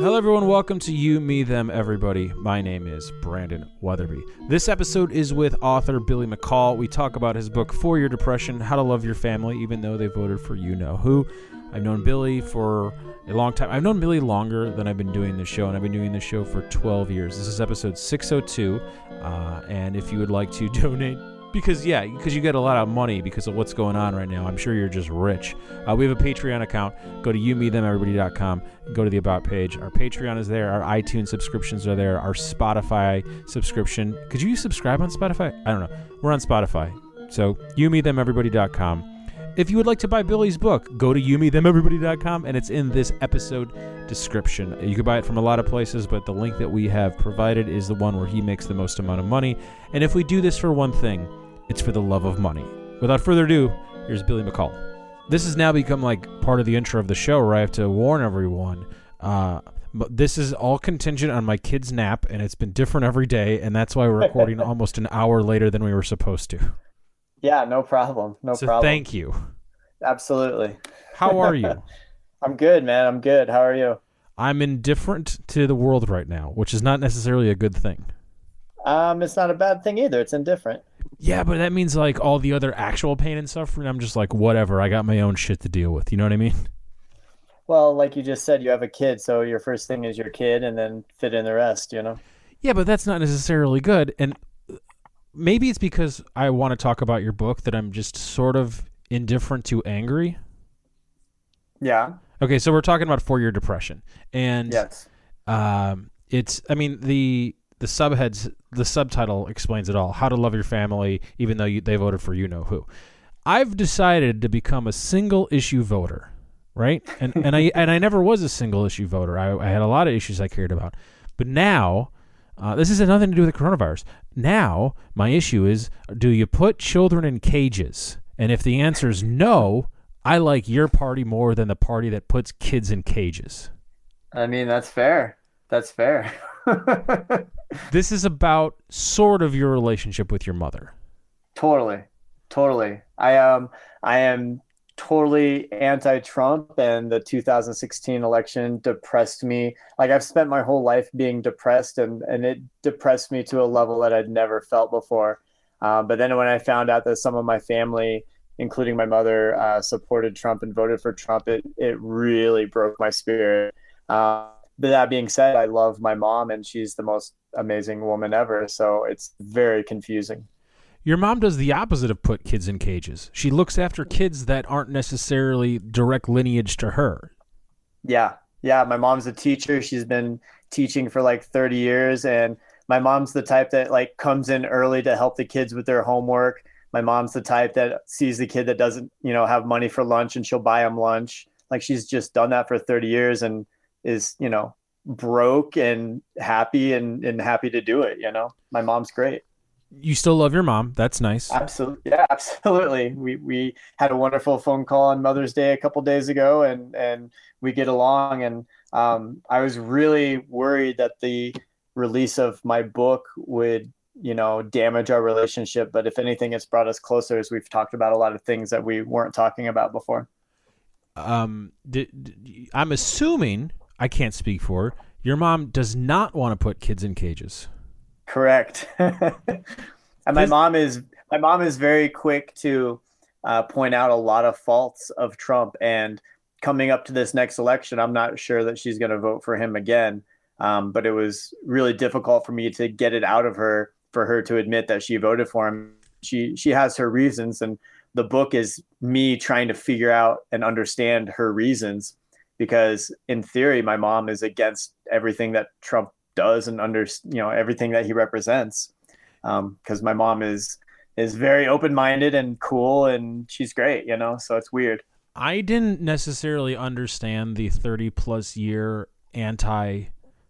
Hello, everyone. Welcome to You, Me, Them, Everybody. My name is Brandon Weatherby. This episode is with author Billy McCall. We talk about his book, Four Year Depression How to Love Your Family, even though they voted for you know who. I've known Billy for a long time. I've known Billy longer than I've been doing this show, and I've been doing this show for 12 years. This is episode 602. Uh, and if you would like to donate, because yeah, because you get a lot of money because of what's going on right now. I'm sure you're just rich. Uh, we have a Patreon account. Go to youmethemeverybody.com. Go to the about page. Our Patreon is there. Our iTunes subscriptions are there. Our Spotify subscription. Could you subscribe on Spotify? I don't know. We're on Spotify. So youmethemeverybody.com. If you would like to buy Billy's book, go to youmethemeverybody.com and it's in this episode description. You can buy it from a lot of places, but the link that we have provided is the one where he makes the most amount of money. And if we do this for one thing, it's for the love of money. Without further ado, here's Billy McCall. This has now become like part of the intro of the show where I have to warn everyone. Uh, but this is all contingent on my kid's nap, and it's been different every day, and that's why we're recording almost an hour later than we were supposed to. Yeah, no problem. No so problem. thank you. Absolutely. How are you? I'm good, man. I'm good. How are you? I'm indifferent to the world right now, which is not necessarily a good thing. Um, it's not a bad thing either. It's indifferent. Yeah, but that means like all the other actual pain and suffering. I'm just like, whatever. I got my own shit to deal with. You know what I mean? Well, like you just said, you have a kid, so your first thing is your kid, and then fit in the rest. You know. Yeah, but that's not necessarily good. And maybe it's because I want to talk about your book that I'm just sort of indifferent to angry. Yeah. Okay, so we're talking about four-year depression, and Yes. um, it's. I mean the the subheads, the subtitle explains it all: how to love your family, even though you, they voted for you know who. I've decided to become a single issue voter, right? And and I and I never was a single issue voter. I, I had a lot of issues I cared about, but now. Uh, this has nothing to do with the coronavirus. Now, my issue is do you put children in cages? And if the answer is no, I like your party more than the party that puts kids in cages. I mean, that's fair. That's fair. This is about sort of your relationship with your mother. Totally. Totally. I um I am totally anti-Trump and the 2016 election depressed me. Like I've spent my whole life being depressed and and it depressed me to a level that I'd never felt before. Um, but then when I found out that some of my family, including my mother, uh, supported Trump and voted for Trump, it it really broke my spirit. Uh, but that being said, I love my mom and she's the most amazing woman ever. So it's very confusing. Your mom does the opposite of put kids in cages. She looks after kids that aren't necessarily direct lineage to her. Yeah. Yeah. My mom's a teacher. She's been teaching for like 30 years. And my mom's the type that like comes in early to help the kids with their homework. My mom's the type that sees the kid that doesn't, you know, have money for lunch and she'll buy him lunch. Like she's just done that for 30 years and is, you know, broke and happy and, and happy to do it. You know, my mom's great. You still love your mom. That's nice. Absolutely. Yeah, absolutely. We we had a wonderful phone call on Mother's Day a couple days ago and and we get along and um, I was really worried that the release of my book would you know damage our relationship but if anything it's brought us closer as we've talked about a lot of things that we weren't talking about before Um, d- d- I'm assuming I can't speak for. Your mom does not want to put kids in cages. correct. And my mom is my mom is very quick to uh, point out a lot of faults of trump and coming up to this next election i'm not sure that she's going to vote for him again. Um, but it was really difficult for me to get it out of her for her to admit that she voted for him. She she has her reasons and the book is me trying to figure out and understand her reasons because in theory my mom is against everything that trump does and under you know everything that he represents because my mom is is very open-minded and cool and she's great you know so it's weird I didn't necessarily understand the 30 plus year anti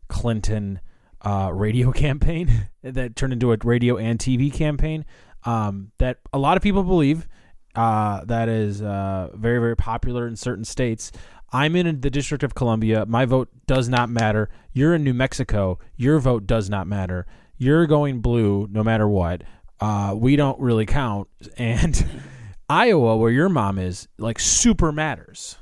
Clinton uh, radio campaign that turned into a radio and TV campaign um, that a lot of people believe uh, that is uh, very, very popular in certain states. I'm in the District of Columbia. My vote does not matter. You're in New Mexico. Your vote does not matter. You're going blue no matter what. Uh, we don't really count. And Iowa, where your mom is, like super matters.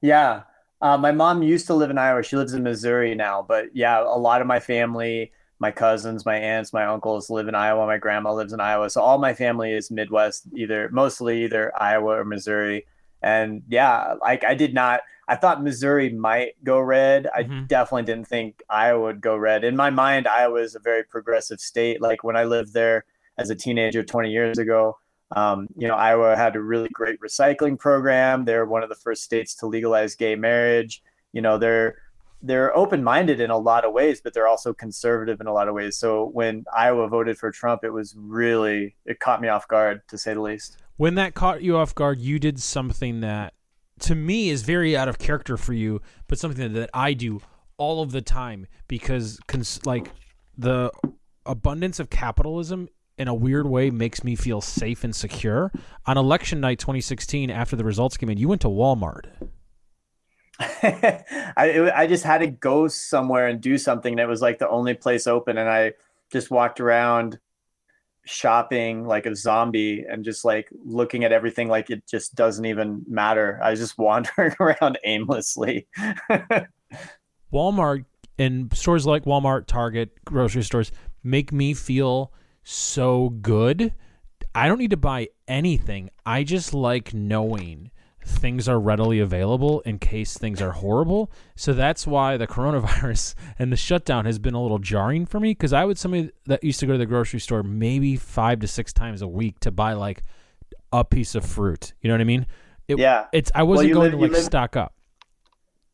Yeah. Uh, my mom used to live in Iowa. She lives in Missouri now, but yeah, a lot of my family, my cousins, my aunts, my uncles live in Iowa. My grandma lives in Iowa, so all my family is Midwest, either mostly either Iowa or Missouri. And yeah, like I did not. I thought Missouri might go red. I mm-hmm. definitely didn't think Iowa would go red. In my mind, Iowa is a very progressive state. Like when I lived there as a teenager 20 years ago, um, you know, Iowa had a really great recycling program. They're one of the first states to legalize gay marriage. You know, they're they're open-minded in a lot of ways, but they're also conservative in a lot of ways. So when Iowa voted for Trump, it was really it caught me off guard to say the least. When that caught you off guard, you did something that to me is very out of character for you, but something that I do all of the time because cons- like the abundance of capitalism in a weird way makes me feel safe and secure. On election night 2016, after the results came in, you went to Walmart. I I just had to go somewhere and do something. It was like the only place open, and I just walked around shopping like a zombie and just like looking at everything like it just doesn't even matter. I was just wandering around aimlessly. Walmart and stores like Walmart, Target, grocery stores make me feel so good. I don't need to buy anything. I just like knowing things are readily available in case things are horrible. So that's why the coronavirus and the shutdown has been a little jarring for me because I would somebody that used to go to the grocery store maybe five to six times a week to buy like a piece of fruit. You know what I mean? It, yeah. It's I wasn't well, going live, to like live, stock up.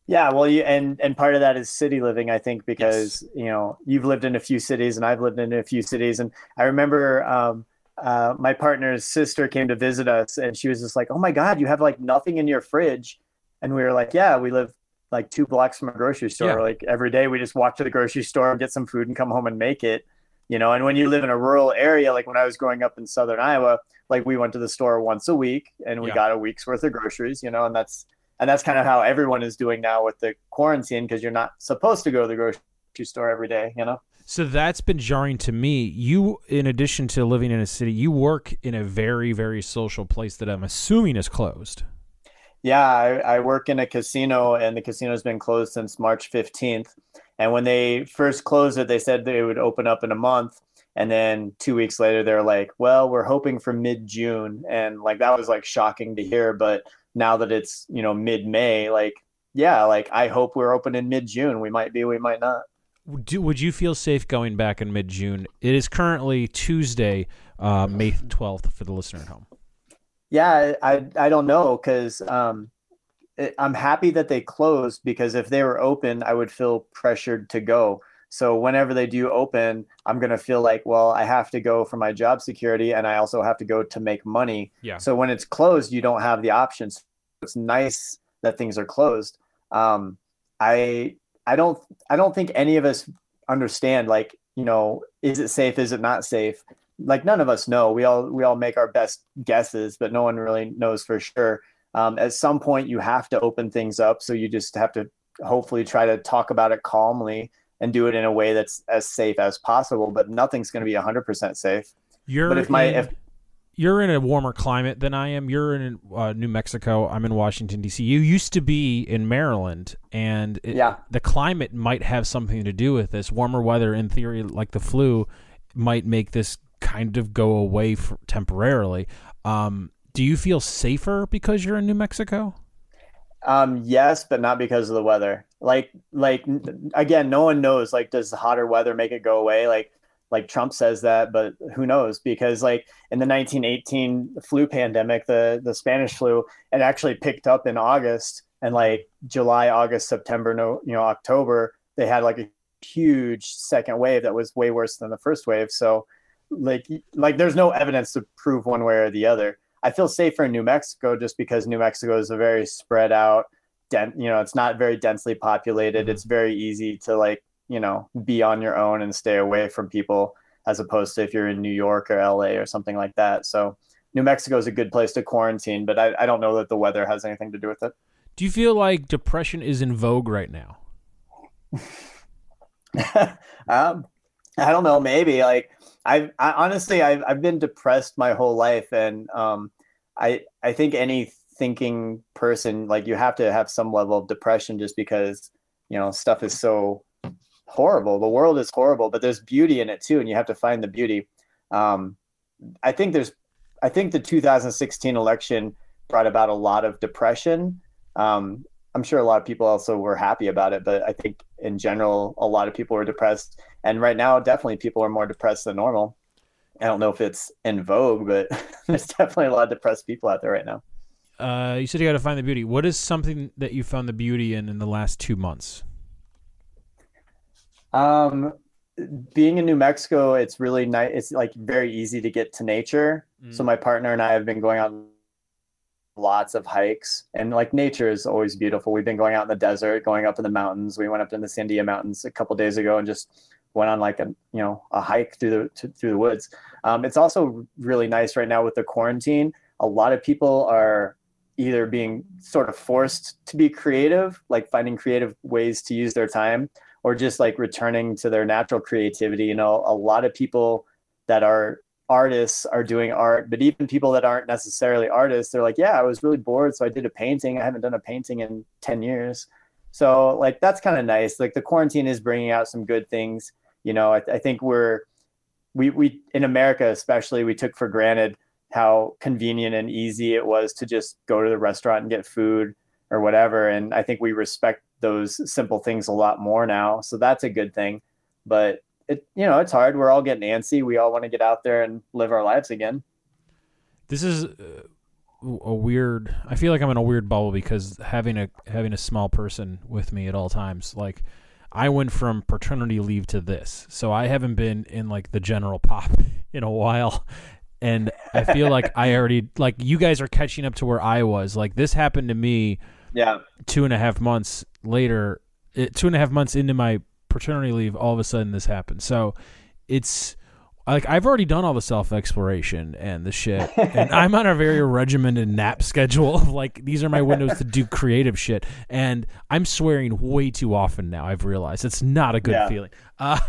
Yeah, well, you and and part of that is city living, I think, because yes. you know you've lived in a few cities and I've lived in a few cities, and I remember um, uh, my partner's sister came to visit us and she was just like, "Oh my God, you have like nothing in your fridge," and we were like, "Yeah, we live like two blocks from a grocery store. Yeah. Like every day, we just walk to the grocery store, and get some food, and come home and make it." You know, and when you live in a rural area, like when I was growing up in southern Iowa, like we went to the store once a week and we yeah. got a week's worth of groceries. You know, and that's and that's kind of how everyone is doing now with the quarantine because you're not supposed to go to the grocery store every day. You know. So that's been jarring to me. You, in addition to living in a city, you work in a very, very social place that I'm assuming is closed. Yeah, I, I work in a casino, and the casino's been closed since March 15th. And when they first closed it, they said they would open up in a month. And then two weeks later, they're like, well, we're hoping for mid June. And like, that was like shocking to hear. But now that it's, you know, mid May, like, yeah, like I hope we're open in mid June. We might be, we might not do, would you feel safe going back in mid June? It is currently Tuesday, uh, May 12th for the listener at home. Yeah, I, I don't know because um, I'm happy that they closed because if they were open, I would feel pressured to go. So whenever they do open, I'm going to feel like, well, I have to go for my job security and I also have to go to make money. Yeah. So when it's closed, you don't have the options. It's nice that things are closed. Um, I I don't I don't think any of us understand like you know is it safe is it not safe? Like none of us know. We all we all make our best guesses but no one really knows for sure. Um, at some point you have to open things up so you just have to hopefully try to talk about it calmly and do it in a way that's as safe as possible but nothing's going to be 100% safe. You're but if my in, if you're in a warmer climate than I am. You're in uh, New Mexico. I'm in Washington D.C. You used to be in Maryland, and it, yeah, the climate might have something to do with this. Warmer weather, in theory, like the flu, might make this kind of go away temporarily. Um, do you feel safer because you're in New Mexico? Um, yes, but not because of the weather. Like, like again, no one knows. Like, does the hotter weather make it go away? Like, like Trump says that, but who knows? Because like in the 1918 flu pandemic, the the Spanish flu, it actually picked up in August, and like July, August, September, no, you know, October, they had like a huge second wave that was way worse than the first wave. So like like there's no evidence to prove one way or the other. I feel safer in New Mexico just because New Mexico is a very spread out, den- you know, it's not very densely populated. It's very easy to like you know be on your own and stay away from people as opposed to if you're in New York or LA or something like that. So New Mexico is a good place to quarantine, but I, I don't know that the weather has anything to do with it. Do you feel like depression is in vogue right now? um, I don't know. Maybe like I've I, honestly I've I've been depressed my whole life, and um, I I think any thinking person, like you have to have some level of depression just because, you know, stuff is so horrible. The world is horrible, but there's beauty in it too, and you have to find the beauty. Um, I think there's, I think the 2016 election brought about a lot of depression. Um, I'm sure a lot of people also were happy about it, but I think in general, a lot of people were depressed. And right now, definitely people are more depressed than normal. I don't know if it's in vogue, but there's definitely a lot of depressed people out there right now. Uh, you said you got to find the beauty. What is something that you found the beauty in in the last two months? Um, being in New Mexico, it's really nice. It's like very easy to get to nature. Mm. So my partner and I have been going on lots of hikes and like nature is always beautiful. We've been going out in the desert, going up in the mountains. We went up in the Sandia Mountains a couple days ago and just went on like a you know a hike through the to, through the woods. Um, it's also really nice right now with the quarantine. A lot of people are either being sort of forced to be creative, like finding creative ways to use their time, or just like returning to their natural creativity. You know, a lot of people that are artists are doing art, but even people that aren't necessarily artists, they're like, yeah, I was really bored, so I did a painting. I haven't done a painting in 10 years. So like that's kind of nice. Like the quarantine is bringing out some good things. You know, I, I think we're we we in America especially we took for granted how convenient and easy it was to just go to the restaurant and get food or whatever. And I think we respect those simple things a lot more now. So that's a good thing. But it, you know, it's hard. We're all getting antsy. We all want to get out there and live our lives again. This is uh, a weird. I feel like I'm in a weird bubble because having a having a small person with me at all times, like. I went from paternity leave to this. So I haven't been in like the general pop in a while. And I feel like I already like you guys are catching up to where I was. Like this happened to me yeah. Two and a half months later, it, two and a half months into my paternity leave, all of a sudden this happened. So it's like I've already done all the self exploration and the shit, and I'm on a very regimented nap schedule. Of like these are my windows to do creative shit, and I'm swearing way too often now. I've realized it's not a good yeah. feeling. Uh,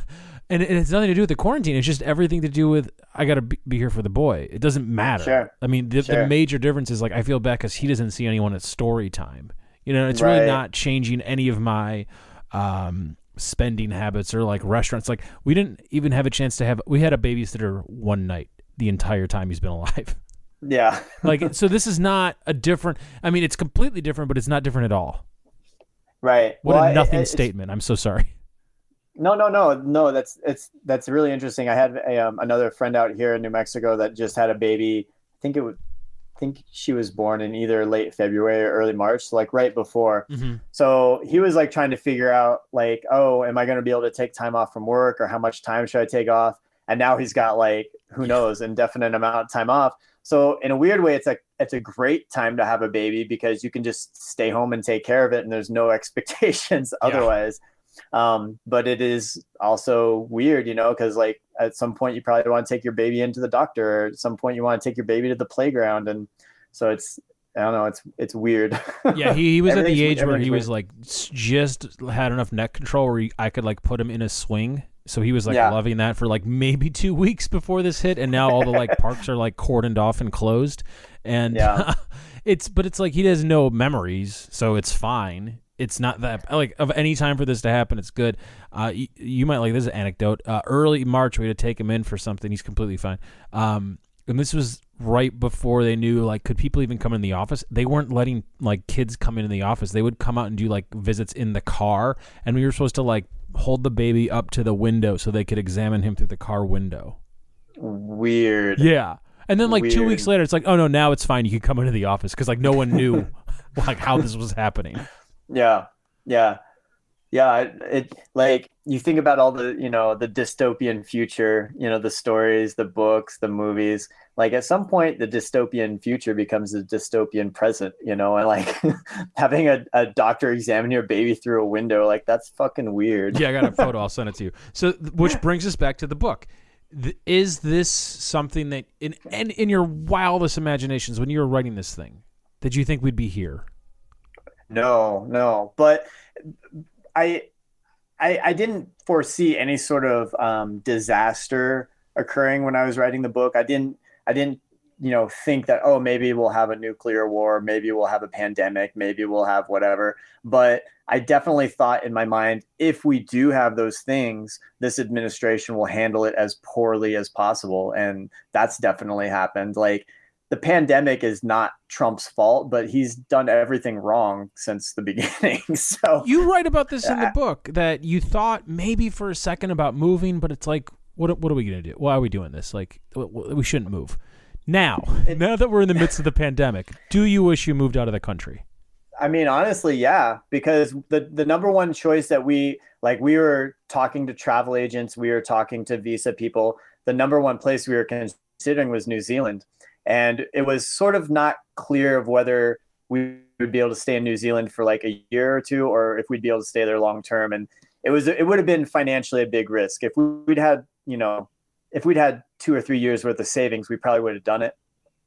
and it has nothing to do with the quarantine. It's just everything to do with I got to be, be, here for the boy. It doesn't matter. Sure. I mean, the, sure. the major difference is like I feel bad because he doesn't see anyone at story time. You know, it's right. really not changing any of my um, spending habits or like restaurants. Like we didn't even have a chance to have. We had a babysitter one night the entire time he's been alive. Yeah. like so, this is not a different. I mean, it's completely different, but it's not different at all. Right. What well, a nothing I, statement. I'm so sorry. No, no, no, no. That's it's that's really interesting. I had a, um, another friend out here in New Mexico that just had a baby. I think it was, I think she was born in either late February or early March, so like right before. Mm-hmm. So he was like trying to figure out like, oh, am I going to be able to take time off from work, or how much time should I take off? And now he's got like who knows, indefinite amount of time off. So in a weird way, it's like it's a great time to have a baby because you can just stay home and take care of it, and there's no expectations yeah. otherwise. Um, but it is also weird, you know, because like at some point you probably want to take your baby into the doctor, or at some point you want to take your baby to the playground, and so it's I don't know, it's it's weird. yeah, he, he was at the age where he weird. was like just had enough neck control where he, I could like put him in a swing. So he was like yeah. loving that for like maybe two weeks before this hit, and now all the like parks are like cordoned off and closed, and yeah. it's but it's like he has no memories, so it's fine it's not that like of any time for this to happen. It's good. Uh, you, you might like this anecdote. Uh, early March, we had to take him in for something. He's completely fine. Um, and this was right before they knew like could people even come in the office they weren't letting like kids come into the office they would come out and do like visits in the car and we were supposed to like hold the baby up to the window so they could examine him through the car window weird yeah and then like weird. two weeks later it's like oh no now it's fine you can come into the office because like no one knew like how this was happening yeah, yeah, yeah. It, it like you think about all the you know the dystopian future, you know the stories, the books, the movies. Like at some point, the dystopian future becomes a dystopian present, you know, and like having a, a doctor examine your baby through a window, like that's fucking weird. Yeah, I got a photo. I'll send it to you. So, which brings us back to the book is this something that in, in in your wildest imaginations when you were writing this thing did you think we'd be here no, no. But I, I, I didn't foresee any sort of um, disaster occurring when I was writing the book. I didn't, I didn't you know, think that, oh, maybe we'll have a nuclear war, maybe we'll have a pandemic, maybe we'll have whatever. But I definitely thought in my mind, if we do have those things, this administration will handle it as poorly as possible. And that's definitely happened. Like the pandemic is not Trump's fault, but he's done everything wrong since the beginning. so you write about this in the book that you thought maybe for a second about moving, but it's like, what, what are we going to do? Why are we doing this? Like, we shouldn't move. Now, now that we're in the midst of the pandemic, do you wish you moved out of the country? I mean, honestly, yeah, because the the number one choice that we like, we were talking to travel agents, we were talking to visa people. The number one place we were considering was New Zealand, and it was sort of not clear of whether we would be able to stay in New Zealand for like a year or two, or if we'd be able to stay there long term. And it was it would have been financially a big risk if we'd had you know if we'd had two or three years worth of savings, we probably would have done it.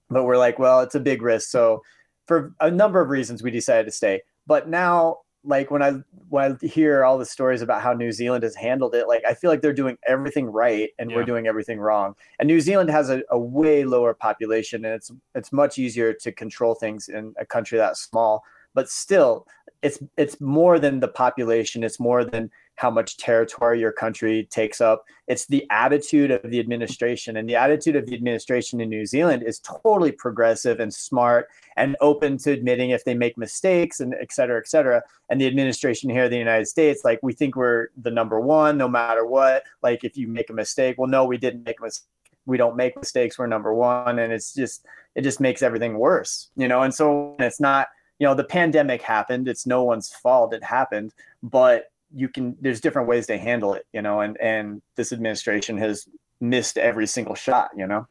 But we're like, well, it's a big risk, so for a number of reasons we decided to stay. But now like when I when I hear all the stories about how New Zealand has handled it, like I feel like they're doing everything right and yeah. we're doing everything wrong. And New Zealand has a, a, way lower population and it's it's much easier to control things in a country that small. But still, it's it's more than the population. It's more than how much territory your country takes up. It's the attitude of the administration. And the attitude of the administration in New Zealand is totally progressive and smart and open to admitting if they make mistakes and et cetera, et cetera. And the administration here in the United States, like we think we're the number one no matter what. Like if you make a mistake, well, no, we didn't make a mistake. We don't make mistakes. We're number one. And it's just, it just makes everything worse, you know? And so it's not, you know, the pandemic happened. It's no one's fault. It happened. But you can there's different ways to handle it you know and and this administration has missed every single shot you know?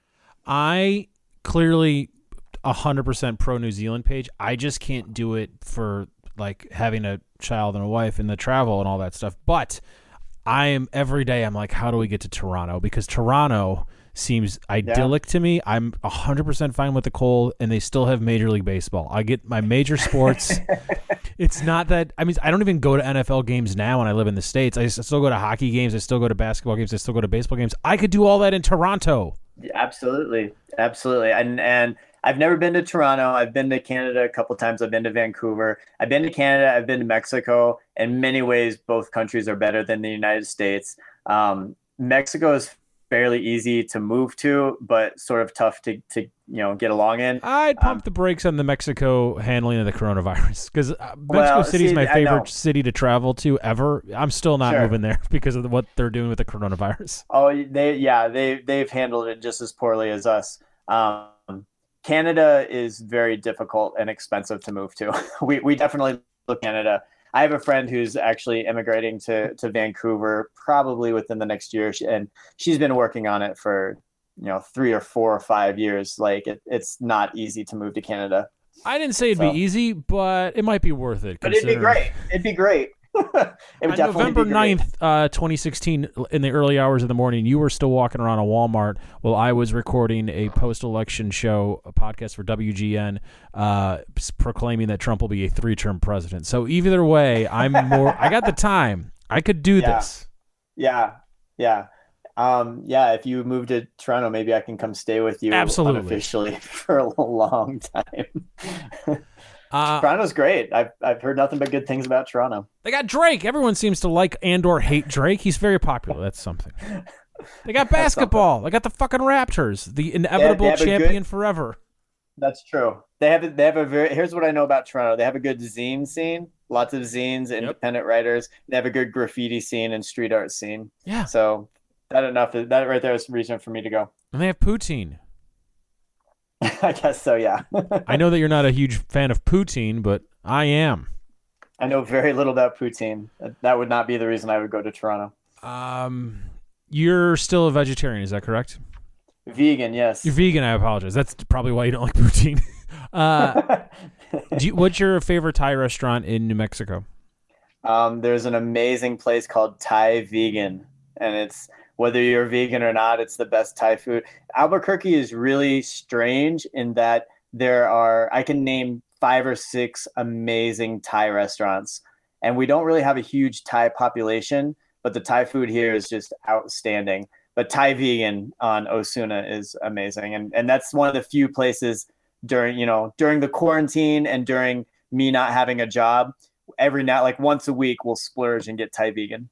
I clearly 100% pro new zealand page. I just can't do it for like having a child and a wife and the travel and all that stuff. But i am every day i'm like how do we get to toronto? Because toronto seems idyllic yeah. to me. I'm 100% fine with the cold, and they still have Major League Baseball. I get my major sports. it's not that, I mean, I don't even go to NFL games now when I live in the States. I still go to hockey games. I still go to basketball games. I still go to baseball games. I could do all that in Toronto. Absolutely. Absolutely. And, and, I've never been to Toronto. I've been to Canada a couple times. I've been to Vancouver. I've been to Canada. I've been to Mexico. In many ways, both countries are better than the United States. Um, Mexico is fairly easy to move to, but sort of tough to, to you know get along in. I'd pump um, the brakes on the Mexico handling of the coronavirus because uh, Mexico well, City is my favorite city to travel to ever. I'm still not sure. moving there because of what they're doing with the coronavirus. Oh, they yeah they they've handled it just as poorly as us. Um, Canada is very difficult and expensive to move to. we we definitely look Canada I have a friend who's actually immigrating to to Vancouver probably within the next year, and she's been working on it for you know three or four or five years. Like it, it's not easy to move to Canada. I didn't say it'd so. be easy, but it might be worth it. But it'd be great. It'd be great. November 9th, uh, 2016, in the early hours of the morning, you were still walking around a Walmart while I was recording a post election show, a podcast for WGN, uh, proclaiming that Trump will be a three term president. So, either way, I'm more, I got the time. I could do yeah. this. Yeah. Yeah. Um, yeah, if you move to Toronto, maybe I can come stay with you Absolutely. unofficially for a long time. Uh, Toronto's great. I've I've heard nothing but good things about Toronto. They got Drake. Everyone seems to like and or hate Drake. He's very popular. That's something. They got basketball. They got the fucking Raptors, the inevitable they they champion good, forever. That's true. They have a, they have a very. Here's what I know about Toronto. They have a good zine scene. Lots of zines, independent yep. writers. They have a good graffiti scene and street art scene. Yeah. So that enough. That right there is reason for me to go. And they have poutine. I guess so, yeah. I know that you're not a huge fan of poutine, but I am. I know very little about poutine. That would not be the reason I would go to Toronto. Um, you're still a vegetarian, is that correct? Vegan, yes. You're vegan. I apologize. That's probably why you don't like poutine. uh, do you, what's your favorite Thai restaurant in New Mexico? Um, there's an amazing place called Thai Vegan, and it's whether you're vegan or not, it's the best Thai food. Albuquerque is really strange in that there are, I can name five or six amazing Thai restaurants. And we don't really have a huge Thai population, but the Thai food here is just outstanding. but Thai vegan on Osuna is amazing, and and that's one of the few places during you know during the quarantine and during me not having a job every now, like once a week we'll splurge and get Thai vegan.